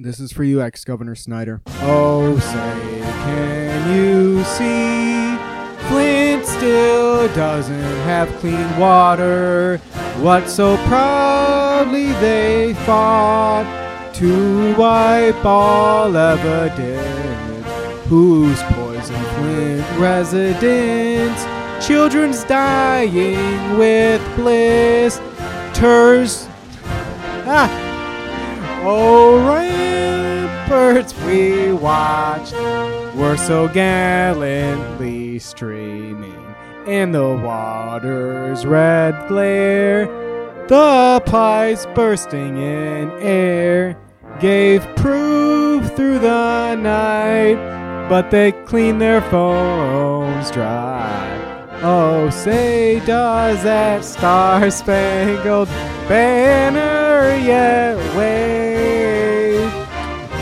This is for you, ex Governor Snyder. Oh, say, can you see? Flint still doesn't have clean water. What so proudly they fought to wipe all evidence. Whose poison Flint residents? Children's dying with bliss. Ters. Ah! Oh, ramparts we watched were so gallantly streaming in the water's red glare. The pipes bursting in air gave proof through the night, but they cleaned their foams dry. Oh, say, does that star spangled banner yet wave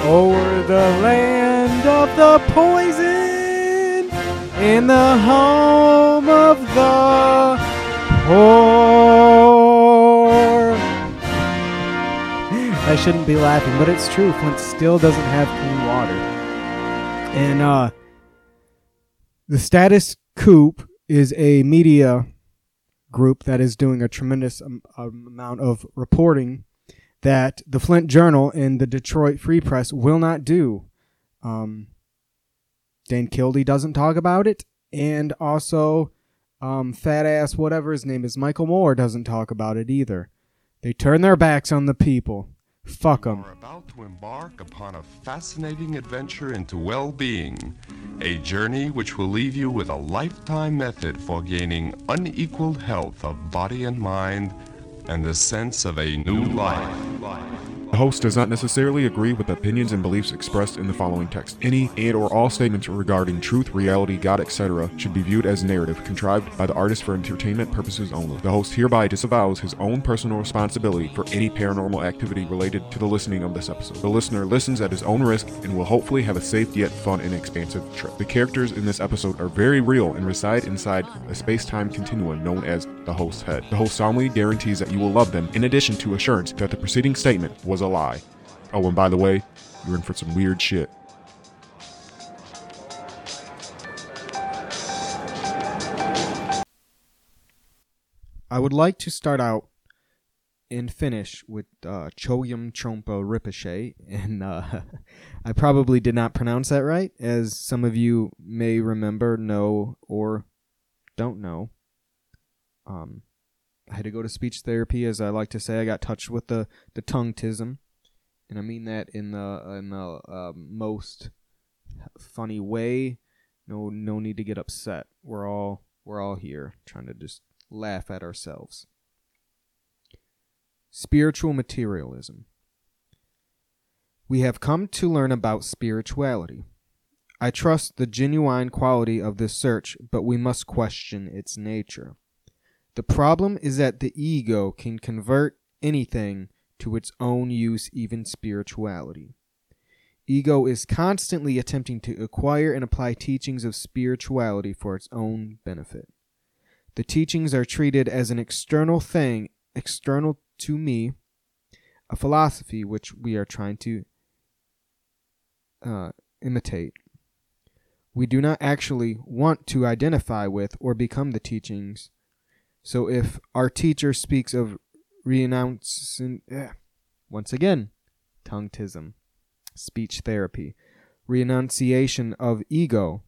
over the land of the poison in the home of the poor? I shouldn't be laughing, but it's true. Flint still doesn't have clean water. And, uh, the Status Coup is a media group that is doing a tremendous um, amount of reporting that the Flint Journal and the Detroit Free Press will not do. Um, Dan Kildee doesn't talk about it, and also um, fat ass whatever his name is, Michael Moore doesn't talk about it either. They turn their backs on the people. Fuck them. are about to embark upon a fascinating adventure into well being, a journey which will leave you with a lifetime method for gaining unequaled health of body and mind and the sense of a new life. The host does not necessarily agree with opinions and beliefs expressed in the following text. Any and or all statements regarding truth, reality, God, etc. should be viewed as narrative contrived by the artist for entertainment purposes only. The host hereby disavows his own personal responsibility for any paranormal activity related to the listening of this episode. The listener listens at his own risk and will hopefully have a safe yet fun and expansive trip. The characters in this episode are very real and reside inside a space-time continuum known as the host's head. The host solemnly guarantees that you will love them in addition to assurance that the preceding statement was a lie. Oh, and by the way, you're in for some weird shit. I would like to start out and finish with uh, Choyam Chompa Ricochet, and uh, I probably did not pronounce that right, as some of you may remember, know, or don't know. Um, I had to go to speech therapy, as I like to say. I got touched with the the tongue tism, and I mean that in the in the uh, most funny way. No, no need to get upset. We're all we're all here trying to just laugh at ourselves. Spiritual materialism. We have come to learn about spirituality. I trust the genuine quality of this search, but we must question its nature. The problem is that the ego can convert anything to its own use, even spirituality. Ego is constantly attempting to acquire and apply teachings of spirituality for its own benefit. The teachings are treated as an external thing, external to me, a philosophy which we are trying to uh, imitate. We do not actually want to identify with or become the teachings. So if our teacher speaks of renouncing, eh, once again, tongue tism, speech therapy, renunciation of ego,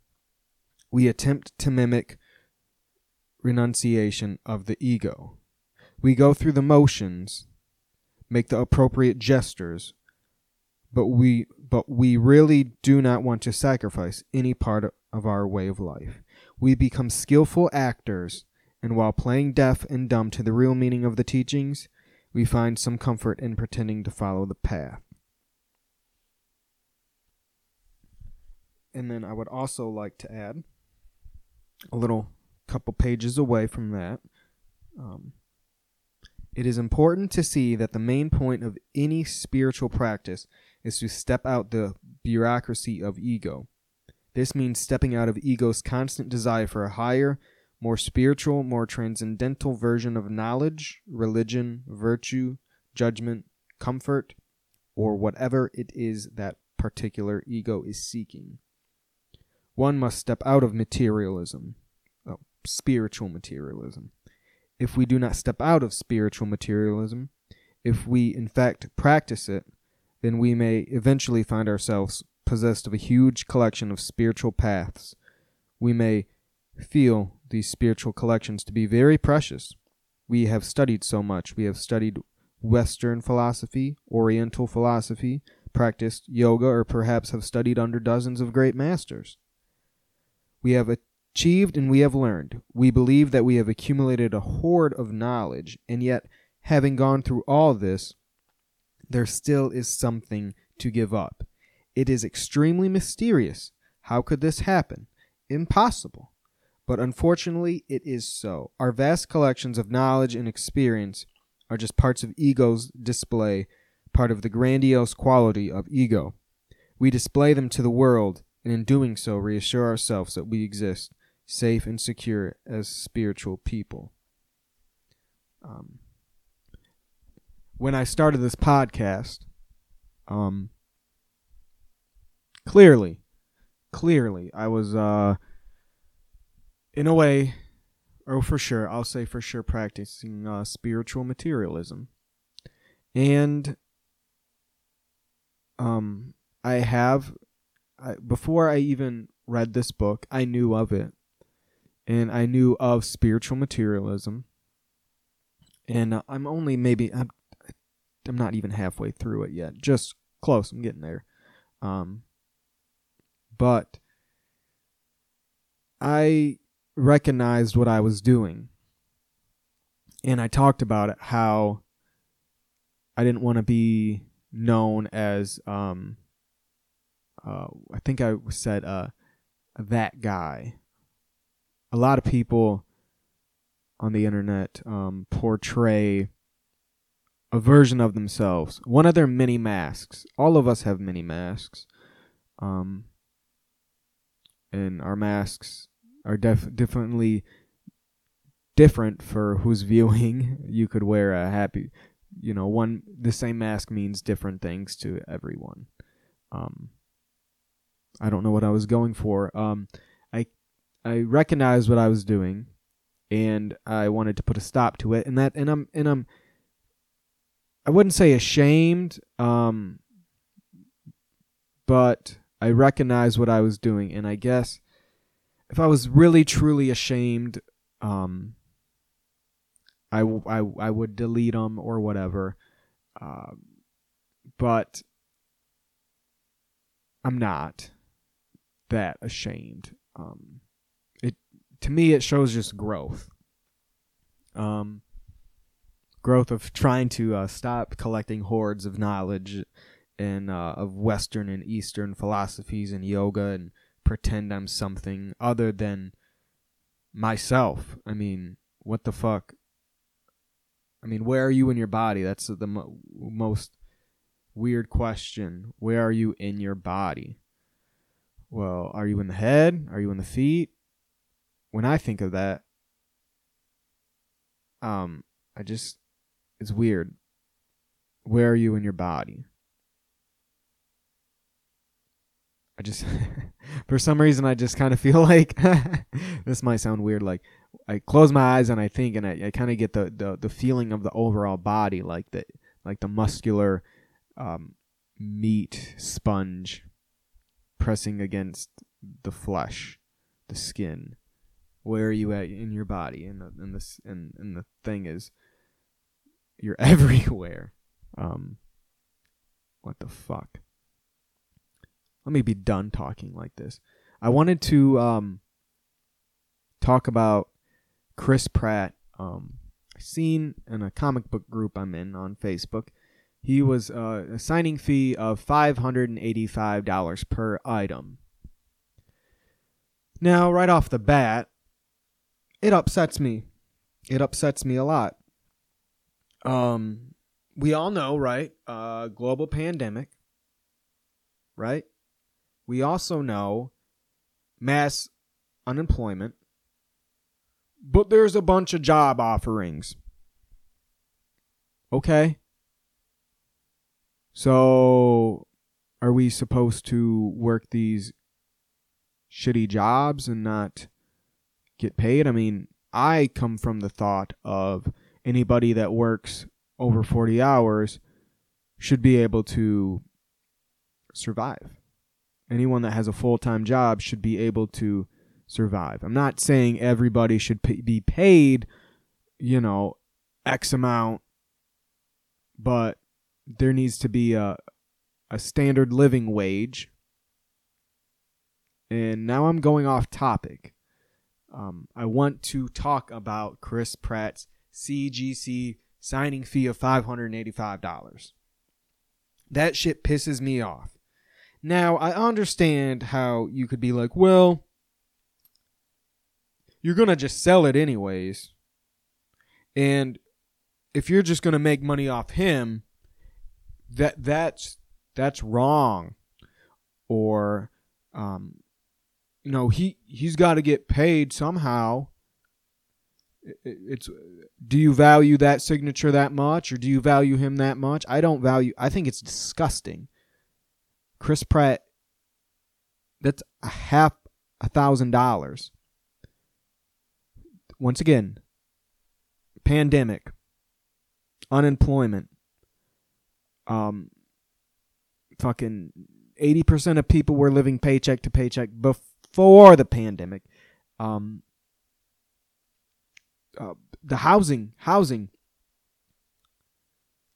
we attempt to mimic renunciation of the ego. We go through the motions, make the appropriate gestures, but we but we really do not want to sacrifice any part of our way of life. We become skillful actors, and while playing deaf and dumb to the real meaning of the teachings, we find some comfort in pretending to follow the path. And then I would also like to add a little couple pages away from that. Um, it is important to see that the main point of any spiritual practice is to step out the bureaucracy of ego. This means stepping out of ego's constant desire for a higher, more spiritual, more transcendental version of knowledge, religion, virtue, judgment, comfort, or whatever it is that particular ego is seeking. One must step out of materialism, oh, spiritual materialism. If we do not step out of spiritual materialism, if we in fact practice it, then we may eventually find ourselves possessed of a huge collection of spiritual paths. We may feel these spiritual collections to be very precious. We have studied so much. We have studied Western philosophy, Oriental philosophy, practiced yoga, or perhaps have studied under dozens of great masters. We have achieved and we have learned. We believe that we have accumulated a hoard of knowledge, and yet, having gone through all this, there still is something to give up. It is extremely mysterious. How could this happen? Impossible. But unfortunately, it is so. Our vast collections of knowledge and experience are just parts of ego's display, part of the grandiose quality of ego. We display them to the world, and in doing so, reassure ourselves that we exist, safe and secure as spiritual people. Um, when I started this podcast, um, clearly, clearly, I was, uh, in a way, or for sure, I'll say for sure, practicing uh, spiritual materialism, and um, I have, I, before I even read this book, I knew of it, and I knew of spiritual materialism, and uh, I'm only maybe I'm I'm not even halfway through it yet. Just close. I'm getting there. Um, but I recognized what I was doing. And I talked about it how I didn't want to be known as um uh I think I said uh that guy. A lot of people on the internet um portray a version of themselves, one of their many masks. All of us have many masks. Um and our masks are def- definitely different for who's viewing. You could wear a happy, you know, one the same mask means different things to everyone. Um, I don't know what I was going for. Um, I I recognized what I was doing, and I wanted to put a stop to it. And that and I'm and I'm I wouldn't say ashamed, um, but I recognized what I was doing, and I guess if I was really truly ashamed, um, I, I, I would delete them or whatever. Uh, but I'm not that ashamed. Um, it to me it shows just growth. Um, growth of trying to uh, stop collecting hordes of knowledge and uh, of Western and Eastern philosophies and yoga and pretend I'm something other than myself. I mean, what the fuck? I mean, where are you in your body? That's the mo- most weird question. Where are you in your body? Well, are you in the head? Are you in the feet? When I think of that, um, I just it's weird. Where are you in your body? I just for some reason I just kind of feel like this might sound weird like I close my eyes and I think and I, I kind of get the, the the feeling of the overall body like the like the muscular um, meat sponge pressing against the flesh the skin. Where are you at in your body? And the, and this and, and the thing is you're everywhere. Um what the fuck let me be done talking like this. I wanted to um, talk about Chris Pratt. Um, seen in a comic book group I'm in on Facebook. He was uh, a signing fee of $585 per item. Now, right off the bat, it upsets me. It upsets me a lot. Um, we all know, right? Uh, global pandemic, right? We also know mass unemployment, but there's a bunch of job offerings. Okay? So, are we supposed to work these shitty jobs and not get paid? I mean, I come from the thought of anybody that works over 40 hours should be able to survive. Anyone that has a full time job should be able to survive. I'm not saying everybody should be paid, you know, X amount, but there needs to be a, a standard living wage. And now I'm going off topic. Um, I want to talk about Chris Pratt's CGC signing fee of $585. That shit pisses me off. Now, I understand how you could be like, well, you're going to just sell it anyways. And if you're just going to make money off him, that that's that's wrong. Or um you know, he he's got to get paid somehow. It's do you value that signature that much or do you value him that much? I don't value I think it's disgusting. Chris Pratt that's a half a thousand dollars. Once again, pandemic, unemployment, um, fucking 80% of people were living paycheck to paycheck before the pandemic. Um, uh, the housing, housing.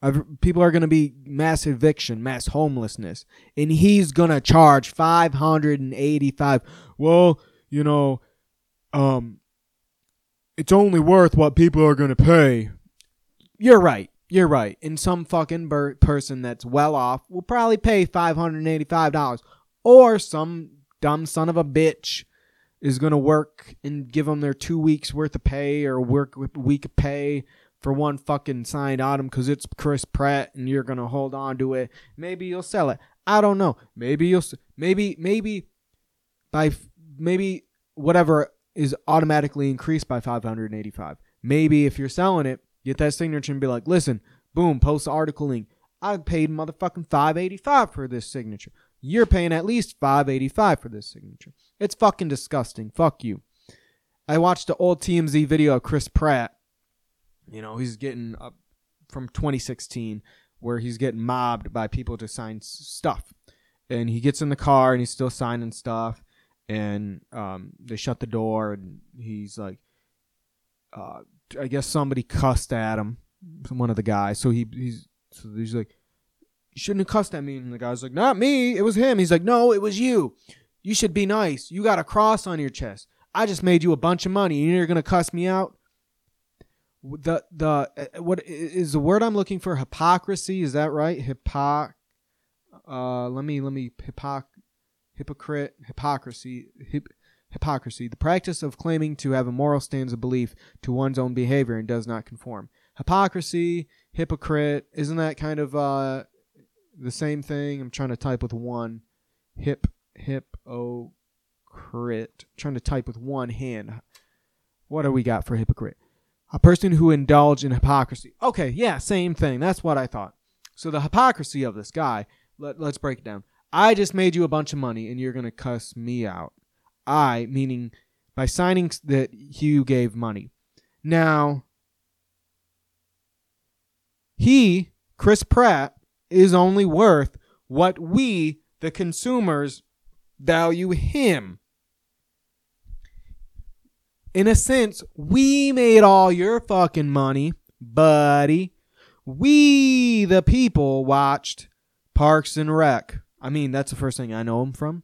Uh, people are going to be mass eviction, mass homelessness, and he's going to charge 585. Well, you know, um, it's only worth what people are going to pay. You're right. You're right. And some fucking ber- person that's well off will probably pay $585. Or some dumb son of a bitch is going to work and give them their two weeks worth of pay or work week of pay for one fucking signed item because it's Chris Pratt and you're to hold on to it. Maybe you'll sell it. I don't know. Maybe you'll, maybe, maybe by, maybe whatever is automatically increased by 585. Maybe if you're selling it, get that signature and be like, listen, boom, post the article link. I paid motherfucking 585 for this signature. You're paying at least 585 for this signature. It's fucking disgusting. Fuck you. I watched the old TMZ video of Chris Pratt. You know, he's getting up from 2016 where he's getting mobbed by people to sign stuff. And he gets in the car and he's still signing stuff and um, they shut the door, and he's like, uh, I guess somebody cussed at him, one of the guys. So he he's so he's like, you shouldn't have cussed at me. And the guy's like, not me, it was him. He's like, no, it was you. You should be nice. You got a cross on your chest. I just made you a bunch of money, and you're gonna cuss me out. The the uh, what is the word I'm looking for? Hypocrisy is that right? Hypoc. Uh, let me let me hypoc hypocrite, hypocrisy, hip, hypocrisy, the practice of claiming to have a moral stance of belief to one's own behavior and does not conform. Hypocrisy, hypocrite, isn't that kind of uh, the same thing? I'm trying to type with one. Hip, hip, oh, crit. trying to type with one hand. What do we got for hypocrite? A person who indulged in hypocrisy. Okay, yeah, same thing. That's what I thought. So the hypocrisy of this guy, let, let's break it down. I just made you a bunch of money and you're going to cuss me out. I, meaning by signing that Hugh gave money. Now, he, Chris Pratt, is only worth what we, the consumers, value him. In a sense, we made all your fucking money, buddy. We, the people, watched Parks and Rec. I mean, that's the first thing I know him from.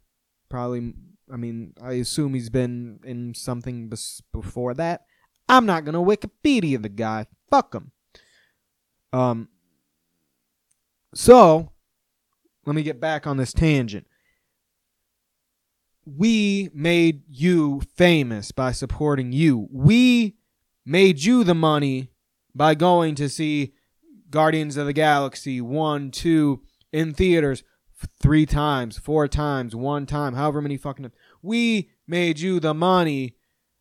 Probably, I mean, I assume he's been in something bes- before that. I'm not gonna Wikipedia the guy. Fuck him. Um. So, let me get back on this tangent. We made you famous by supporting you. We made you the money by going to see Guardians of the Galaxy 1, 2 in theaters three times, four times, one time, however many fucking. We made you the money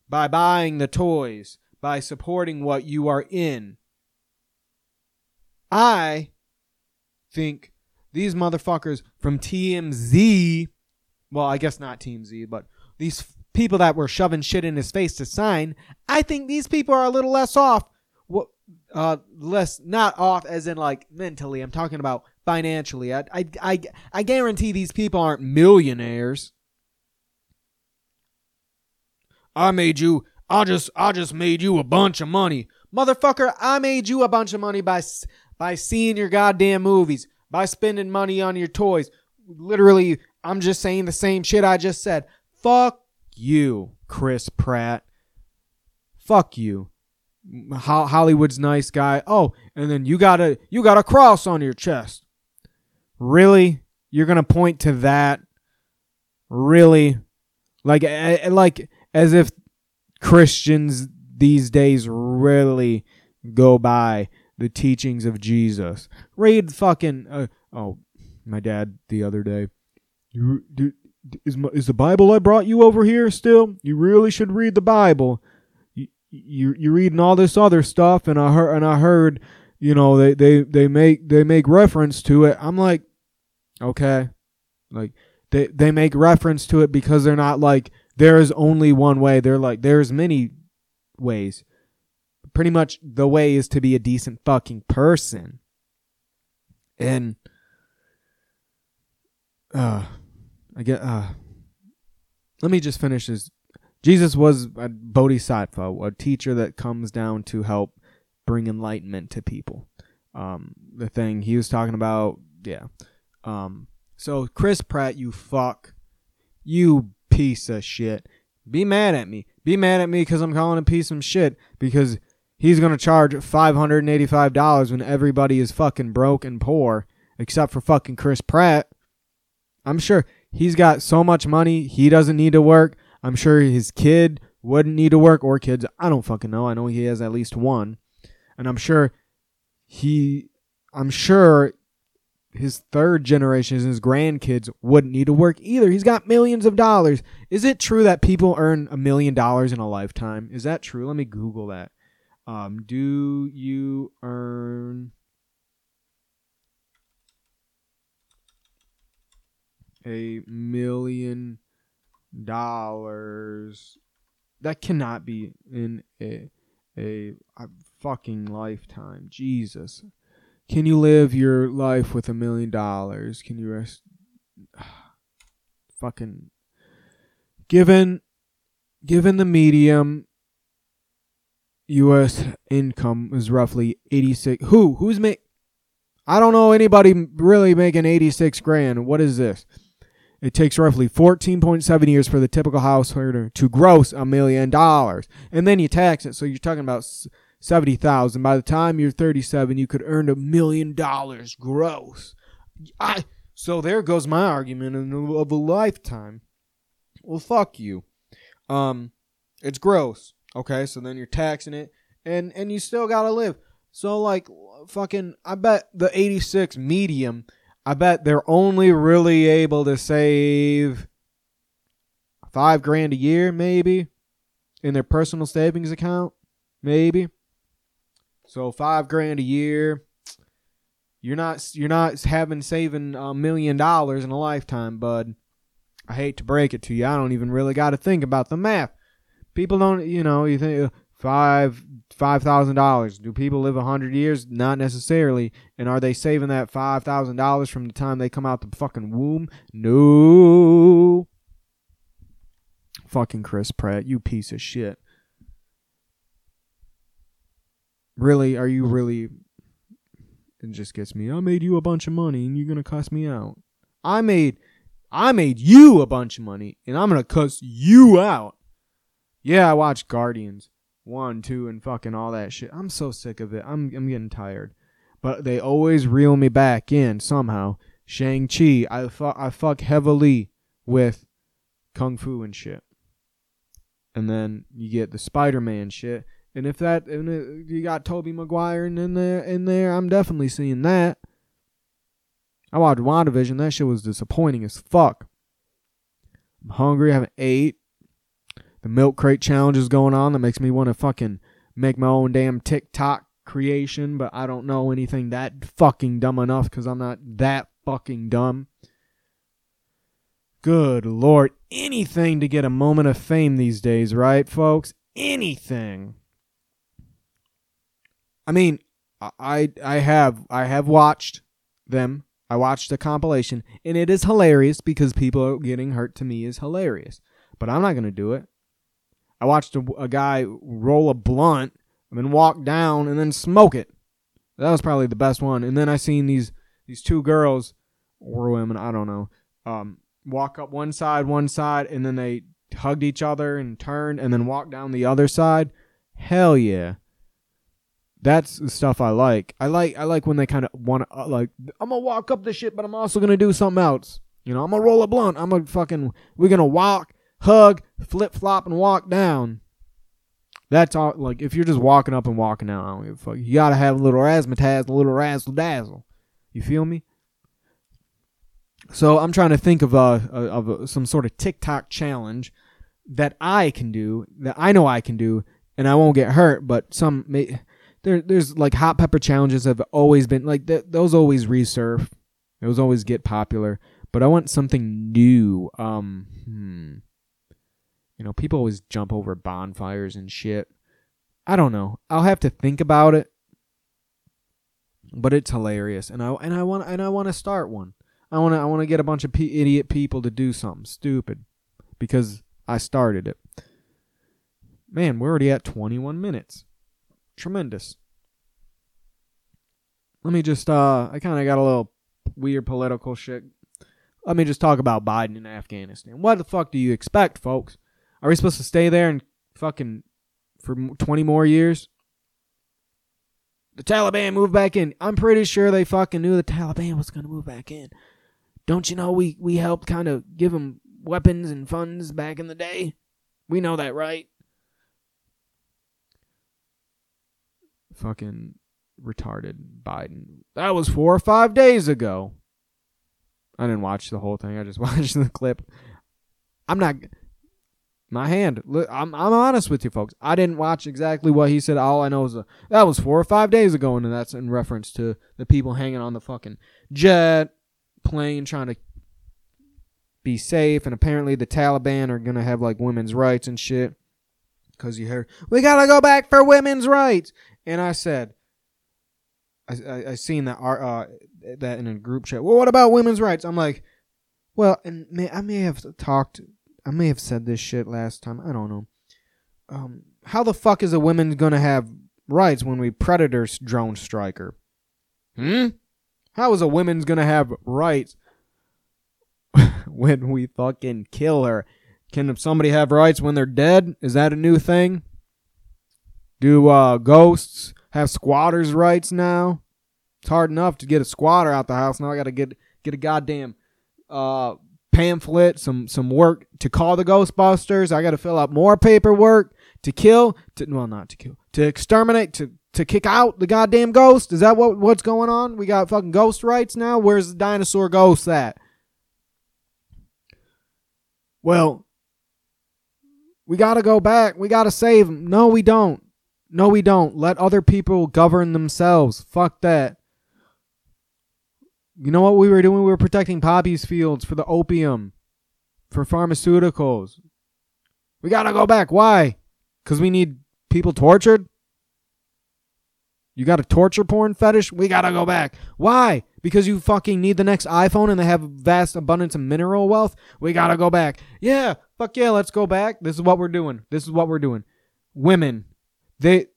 by buying the toys, by supporting what you are in. I think these motherfuckers from TMZ, well, I guess not Team Z, but these f- people that were shoving shit in his face to sign, I think these people are a little less off. What, uh, less not off as in like mentally. I'm talking about financially. I, I, I, I guarantee these people aren't millionaires. I made you. I just, I just made you a bunch of money, motherfucker. I made you a bunch of money by, by seeing your goddamn movies, by spending money on your toys. Literally, I'm just saying the same shit I just said. Fuck you, Chris Pratt. Fuck you. Ho- Hollywood's nice guy. Oh, and then you got a you got a cross on your chest. Really? You're gonna point to that? Really? Like, like as if Christians these days really go by the teachings of Jesus. Read fucking. Uh, oh, my dad the other day. You, is is the Bible I brought you over here still? You really should read the Bible. You you you're reading all this other stuff, and I heard and I heard, you know, they they they make they make reference to it. I'm like, okay, like they they make reference to it because they're not like there is only one way. They're like there's many ways. Pretty much the way is to be a decent fucking person. And uh I get uh let me just finish this. Jesus was a bodhisattva, a teacher that comes down to help bring enlightenment to people. Um the thing he was talking about, yeah. Um so Chris Pratt, you fuck. You piece of shit. Be mad at me. Be mad at me because I'm calling a piece of shit because he's gonna charge five hundred and eighty-five dollars when everybody is fucking broke and poor, except for fucking Chris Pratt. I'm sure he's got so much money he doesn't need to work. I'm sure his kid wouldn't need to work or kids. I don't fucking know. I know he has at least one, and I'm sure he. I'm sure his third generation, his grandkids, wouldn't need to work either. He's got millions of dollars. Is it true that people earn a million dollars in a lifetime? Is that true? Let me Google that. Um, do you earn a million dollars? That cannot be in a, a, a fucking lifetime. Jesus. Can you live your life with a million dollars? Can you rest? Fucking. Given, given the medium U.S. income is roughly eighty six. Who? Who's make? I don't know anybody really making eighty six grand. What is this? It takes roughly fourteen point seven years for the typical householder to gross a million dollars, and then you tax it. So you're talking about seventy thousand. By the time you're thirty seven, you could earn a million dollars gross. I so there goes my argument of a lifetime. Well, fuck you. Um, it's gross. Okay, so then you're taxing it, and and you still gotta live. So like, fucking, I bet the eighty six medium. I bet they're only really able to save five grand a year, maybe, in their personal savings account, maybe. So five grand a year. You're not you're not having saving a million dollars in a lifetime, bud. I hate to break it to you. I don't even really got to think about the math. People don't, you know, you think five five thousand dollars. Do people live a hundred years? Not necessarily. And are they saving that five thousand dollars from the time they come out the fucking womb? No. Fucking Chris Pratt, you piece of shit. Really, are you really? It just gets me. I made you a bunch of money, and you're gonna cuss me out. I made, I made you a bunch of money, and I'm gonna cuss you out. Yeah, I watched Guardians one, two, and fucking all that shit. I'm so sick of it. I'm I'm getting tired. But they always reel me back in somehow. Shang Chi, I fuck I fuck heavily with kung fu and shit. And then you get the Spider Man shit. And if that and it, you got Tobey Maguire in, there in there, I'm definitely seeing that. I watched WandaVision, that shit was disappointing as fuck. I'm hungry, I haven't ate. The milk crate challenge is going on that makes me want to fucking make my own damn TikTok creation, but I don't know anything that fucking dumb enough because I'm not that fucking dumb. Good lord, anything to get a moment of fame these days, right, folks? Anything. I mean, I I have I have watched them. I watched a compilation, and it is hilarious because people are getting hurt to me is hilarious. But I'm not gonna do it. I watched a, a guy roll a blunt and then walk down and then smoke it. That was probably the best one. And then I seen these these two girls or women, I don't know, um, walk up one side, one side, and then they hugged each other and turned and then walked down the other side. Hell yeah. That's the stuff I like. I like I like when they kind of want to uh, like I'm gonna walk up the shit, but I'm also gonna do something else. You know, I'm gonna roll a blunt. I'm gonna fucking we're gonna walk, hug, flip flop, and walk down. That's all. Like if you're just walking up and walking down, I don't give a fuck. You gotta have a little razzmatazz, a little razzle dazzle. You feel me? So I'm trying to think of a, of a, some sort of TikTok challenge that I can do that I know I can do, and I won't get hurt. But some may, there there's like hot pepper challenges have always been like th- those always resurf. Those always get popular. But I want something new. Um, hmm. You know, people always jump over bonfires and shit. I don't know. I'll have to think about it. But it's hilarious, and I and I want and I want to start one. I want to I want to get a bunch of p- idiot people to do something stupid because I started it. Man, we're already at 21 minutes. Tremendous. Let me just uh I kind of got a little weird political shit. Let me just talk about Biden in Afghanistan. What the fuck do you expect, folks? Are we supposed to stay there and fucking for 20 more years? The Taliban moved back in. I'm pretty sure they fucking knew the Taliban was going to move back in. Don't you know we we helped kind of give them weapons and funds back in the day? We know that, right? Fucking retarded Biden. That was 4 or 5 days ago. I didn't watch the whole thing. I just watched the clip. I'm not my hand. Look, I'm I'm honest with you folks. I didn't watch exactly what he said. All I know is a, that was four or five days ago, and that's in reference to the people hanging on the fucking jet plane trying to be safe. And apparently, the Taliban are gonna have like women's rights and shit. Cause you heard we gotta go back for women's rights, and I said, I I, I seen that uh that in a group chat. Well, what about women's rights? I'm like, well, and may, I may have talked I may have said this shit last time. I don't know. Um, how the fuck is a woman gonna have rights when we predator drone strike her? Hmm? How is a woman's gonna have rights when we fucking kill her? Can somebody have rights when they're dead? Is that a new thing? Do uh, ghosts have squatters' rights now? It's hard enough to get a squatter out the house. Now I gotta get get a goddamn uh pamphlet, some some work to call the Ghostbusters. I got to fill out more paperwork to kill, to well not to kill, to exterminate, to to kick out the goddamn ghost. Is that what what's going on? We got fucking ghost rights now. Where's the dinosaur ghost at? Well, we got to go back. We got to save them. No, we don't. No, we don't. Let other people govern themselves. Fuck that. You know what we were doing? We were protecting poppies fields for the opium, for pharmaceuticals. We gotta go back. Why? Because we need people tortured? You got a torture porn fetish? We gotta go back. Why? Because you fucking need the next iPhone and they have vast abundance of mineral wealth? We gotta go back. Yeah, fuck yeah, let's go back. This is what we're doing. This is what we're doing. Women. They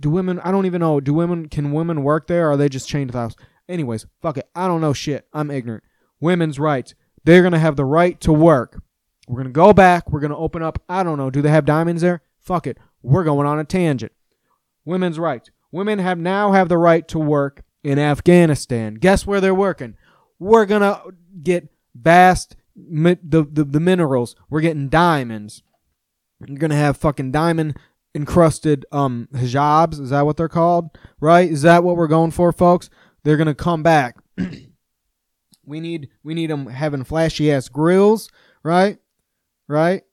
do women I don't even know. Do women can women work there or are they just chained to the house? Anyways, fuck it. I don't know shit. I'm ignorant. Women's rights. They're going to have the right to work. We're going to go back. We're going to open up. I don't know. Do they have diamonds there? Fuck it. We're going on a tangent. Women's rights. Women have now have the right to work in Afghanistan. Guess where they're working? We're going to get vast the, the the minerals. We're getting diamonds. You're going to have fucking diamond encrusted um hijabs. Is that what they're called? Right? Is that what we're going for, folks? They're gonna come back. we need we need them having flashy ass grills, right? Right?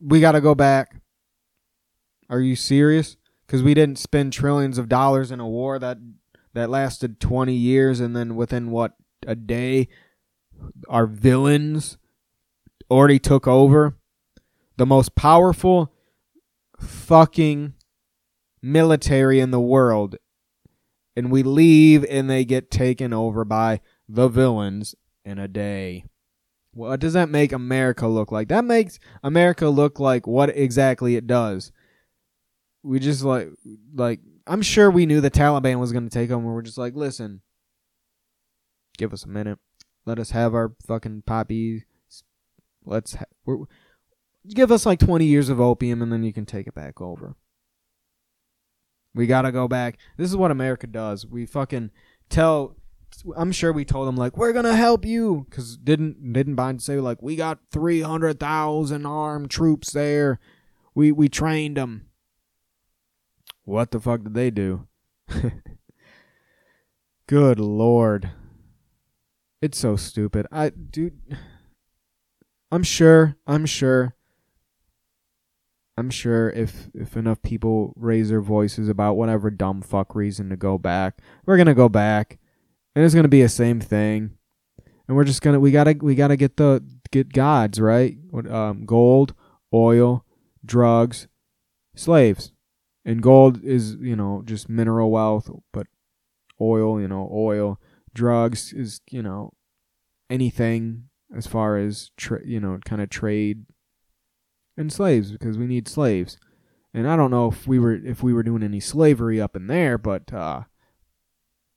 We got to go back. Are you serious? Because we didn't spend trillions of dollars in a war that that lasted 20 years and then within what a day our villains already took over the most powerful fucking military in the world and we leave and they get taken over by the villains in a day. What does that make America look like? That makes America look like what exactly it does. We just like like I'm sure we knew the Taliban was going to take over. We're just like, listen, give us a minute. Let us have our fucking poppy. Let's ha- give us like 20 years of opium, and then you can take it back over. We gotta go back. This is what America does. We fucking tell. I'm sure we told them like we're gonna help you because didn't didn't Biden say like we got 300,000 armed troops there. We we trained them. What the fuck did they do? Good lord. It's so stupid. I dude I'm sure, I'm sure I'm sure if if enough people raise their voices about whatever dumb fuck reason to go back, we're to go back and it's to be the same thing. And we're just to we got to we got to get the get gods, right? Um gold, oil, drugs, slaves and gold is you know just mineral wealth but oil you know oil drugs is you know anything as far as tra- you know kind of trade and slaves because we need slaves. And i don't know if we were if we were doing any slavery up in there but uh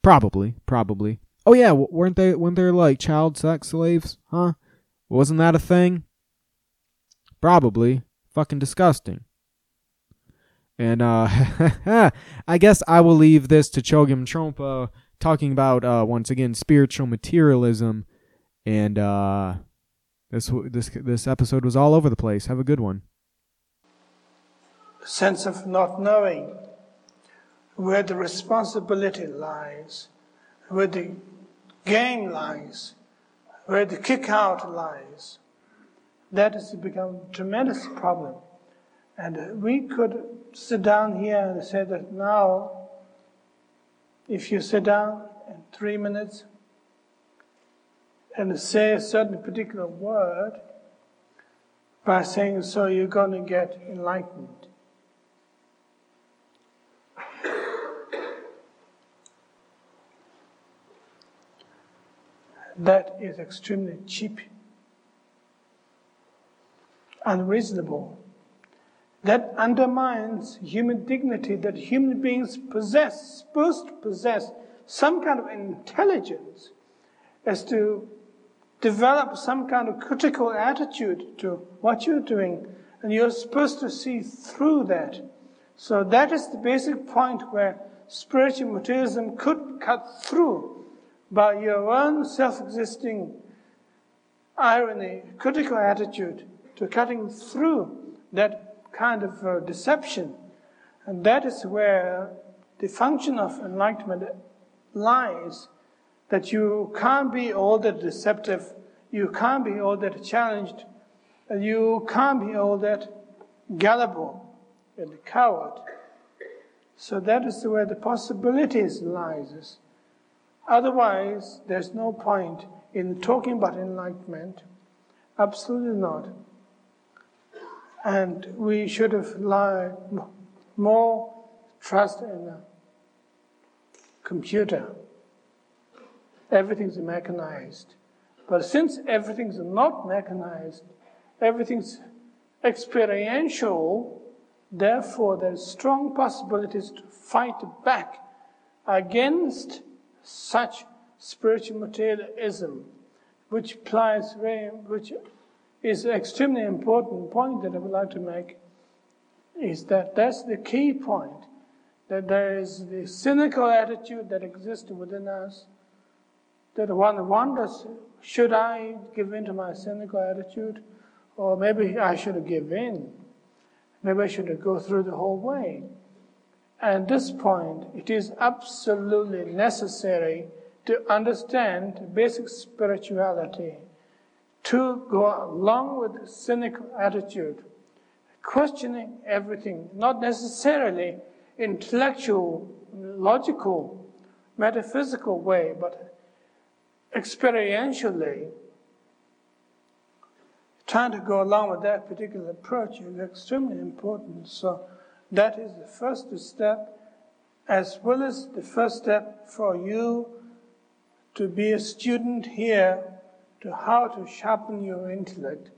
probably probably. Oh yeah weren't they weren't there like child sex slaves huh? Wasn't that a thing? Probably. Fucking disgusting. And uh, I guess I will leave this to Chogyam Trungpa talking about uh, once again spiritual materialism. And uh, this this this episode was all over the place. Have a good one. Sense of not knowing where the responsibility lies, where the game lies, where the kick out lies. That has become a tremendous problem. And uh, we could sit down here and say that now, if you sit down in three minutes and say a certain particular word, by saying so, you're going to get enlightened. That is extremely cheap, unreasonable that undermines human dignity that human beings possess, supposed to possess some kind of intelligence as to develop some kind of critical attitude to what you're doing, and you're supposed to see through that. So that is the basic point where spiritual materialism could cut through by your own self-existing irony, critical attitude to cutting through that kind of uh, deception. And that is where the function of enlightenment lies. That you can't be all that deceptive, you can't be all that challenged, and you can't be all that gullible and coward. So that is where the possibilities lies. Otherwise, there's no point in talking about enlightenment. Absolutely not. And we should have lied more trust in a computer. Everything's mechanized. But since everything's not mechanized, everything's experiential, therefore there's strong possibilities to fight back against such spiritual materialism, which applies very, which is an extremely important point that I would like to make is that that's the key point that there is the cynical attitude that exists within us that one wonders should I give in to my cynical attitude? Or maybe I should give in. Maybe I should go through the whole way. At this point it is absolutely necessary to understand basic spirituality to go along with cynical attitude, questioning everything, not necessarily intellectual, logical, metaphysical way, but experientially, trying to go along with that particular approach is extremely important. So that is the first step, as well as the first step for you to be a student here to how to sharpen your intellect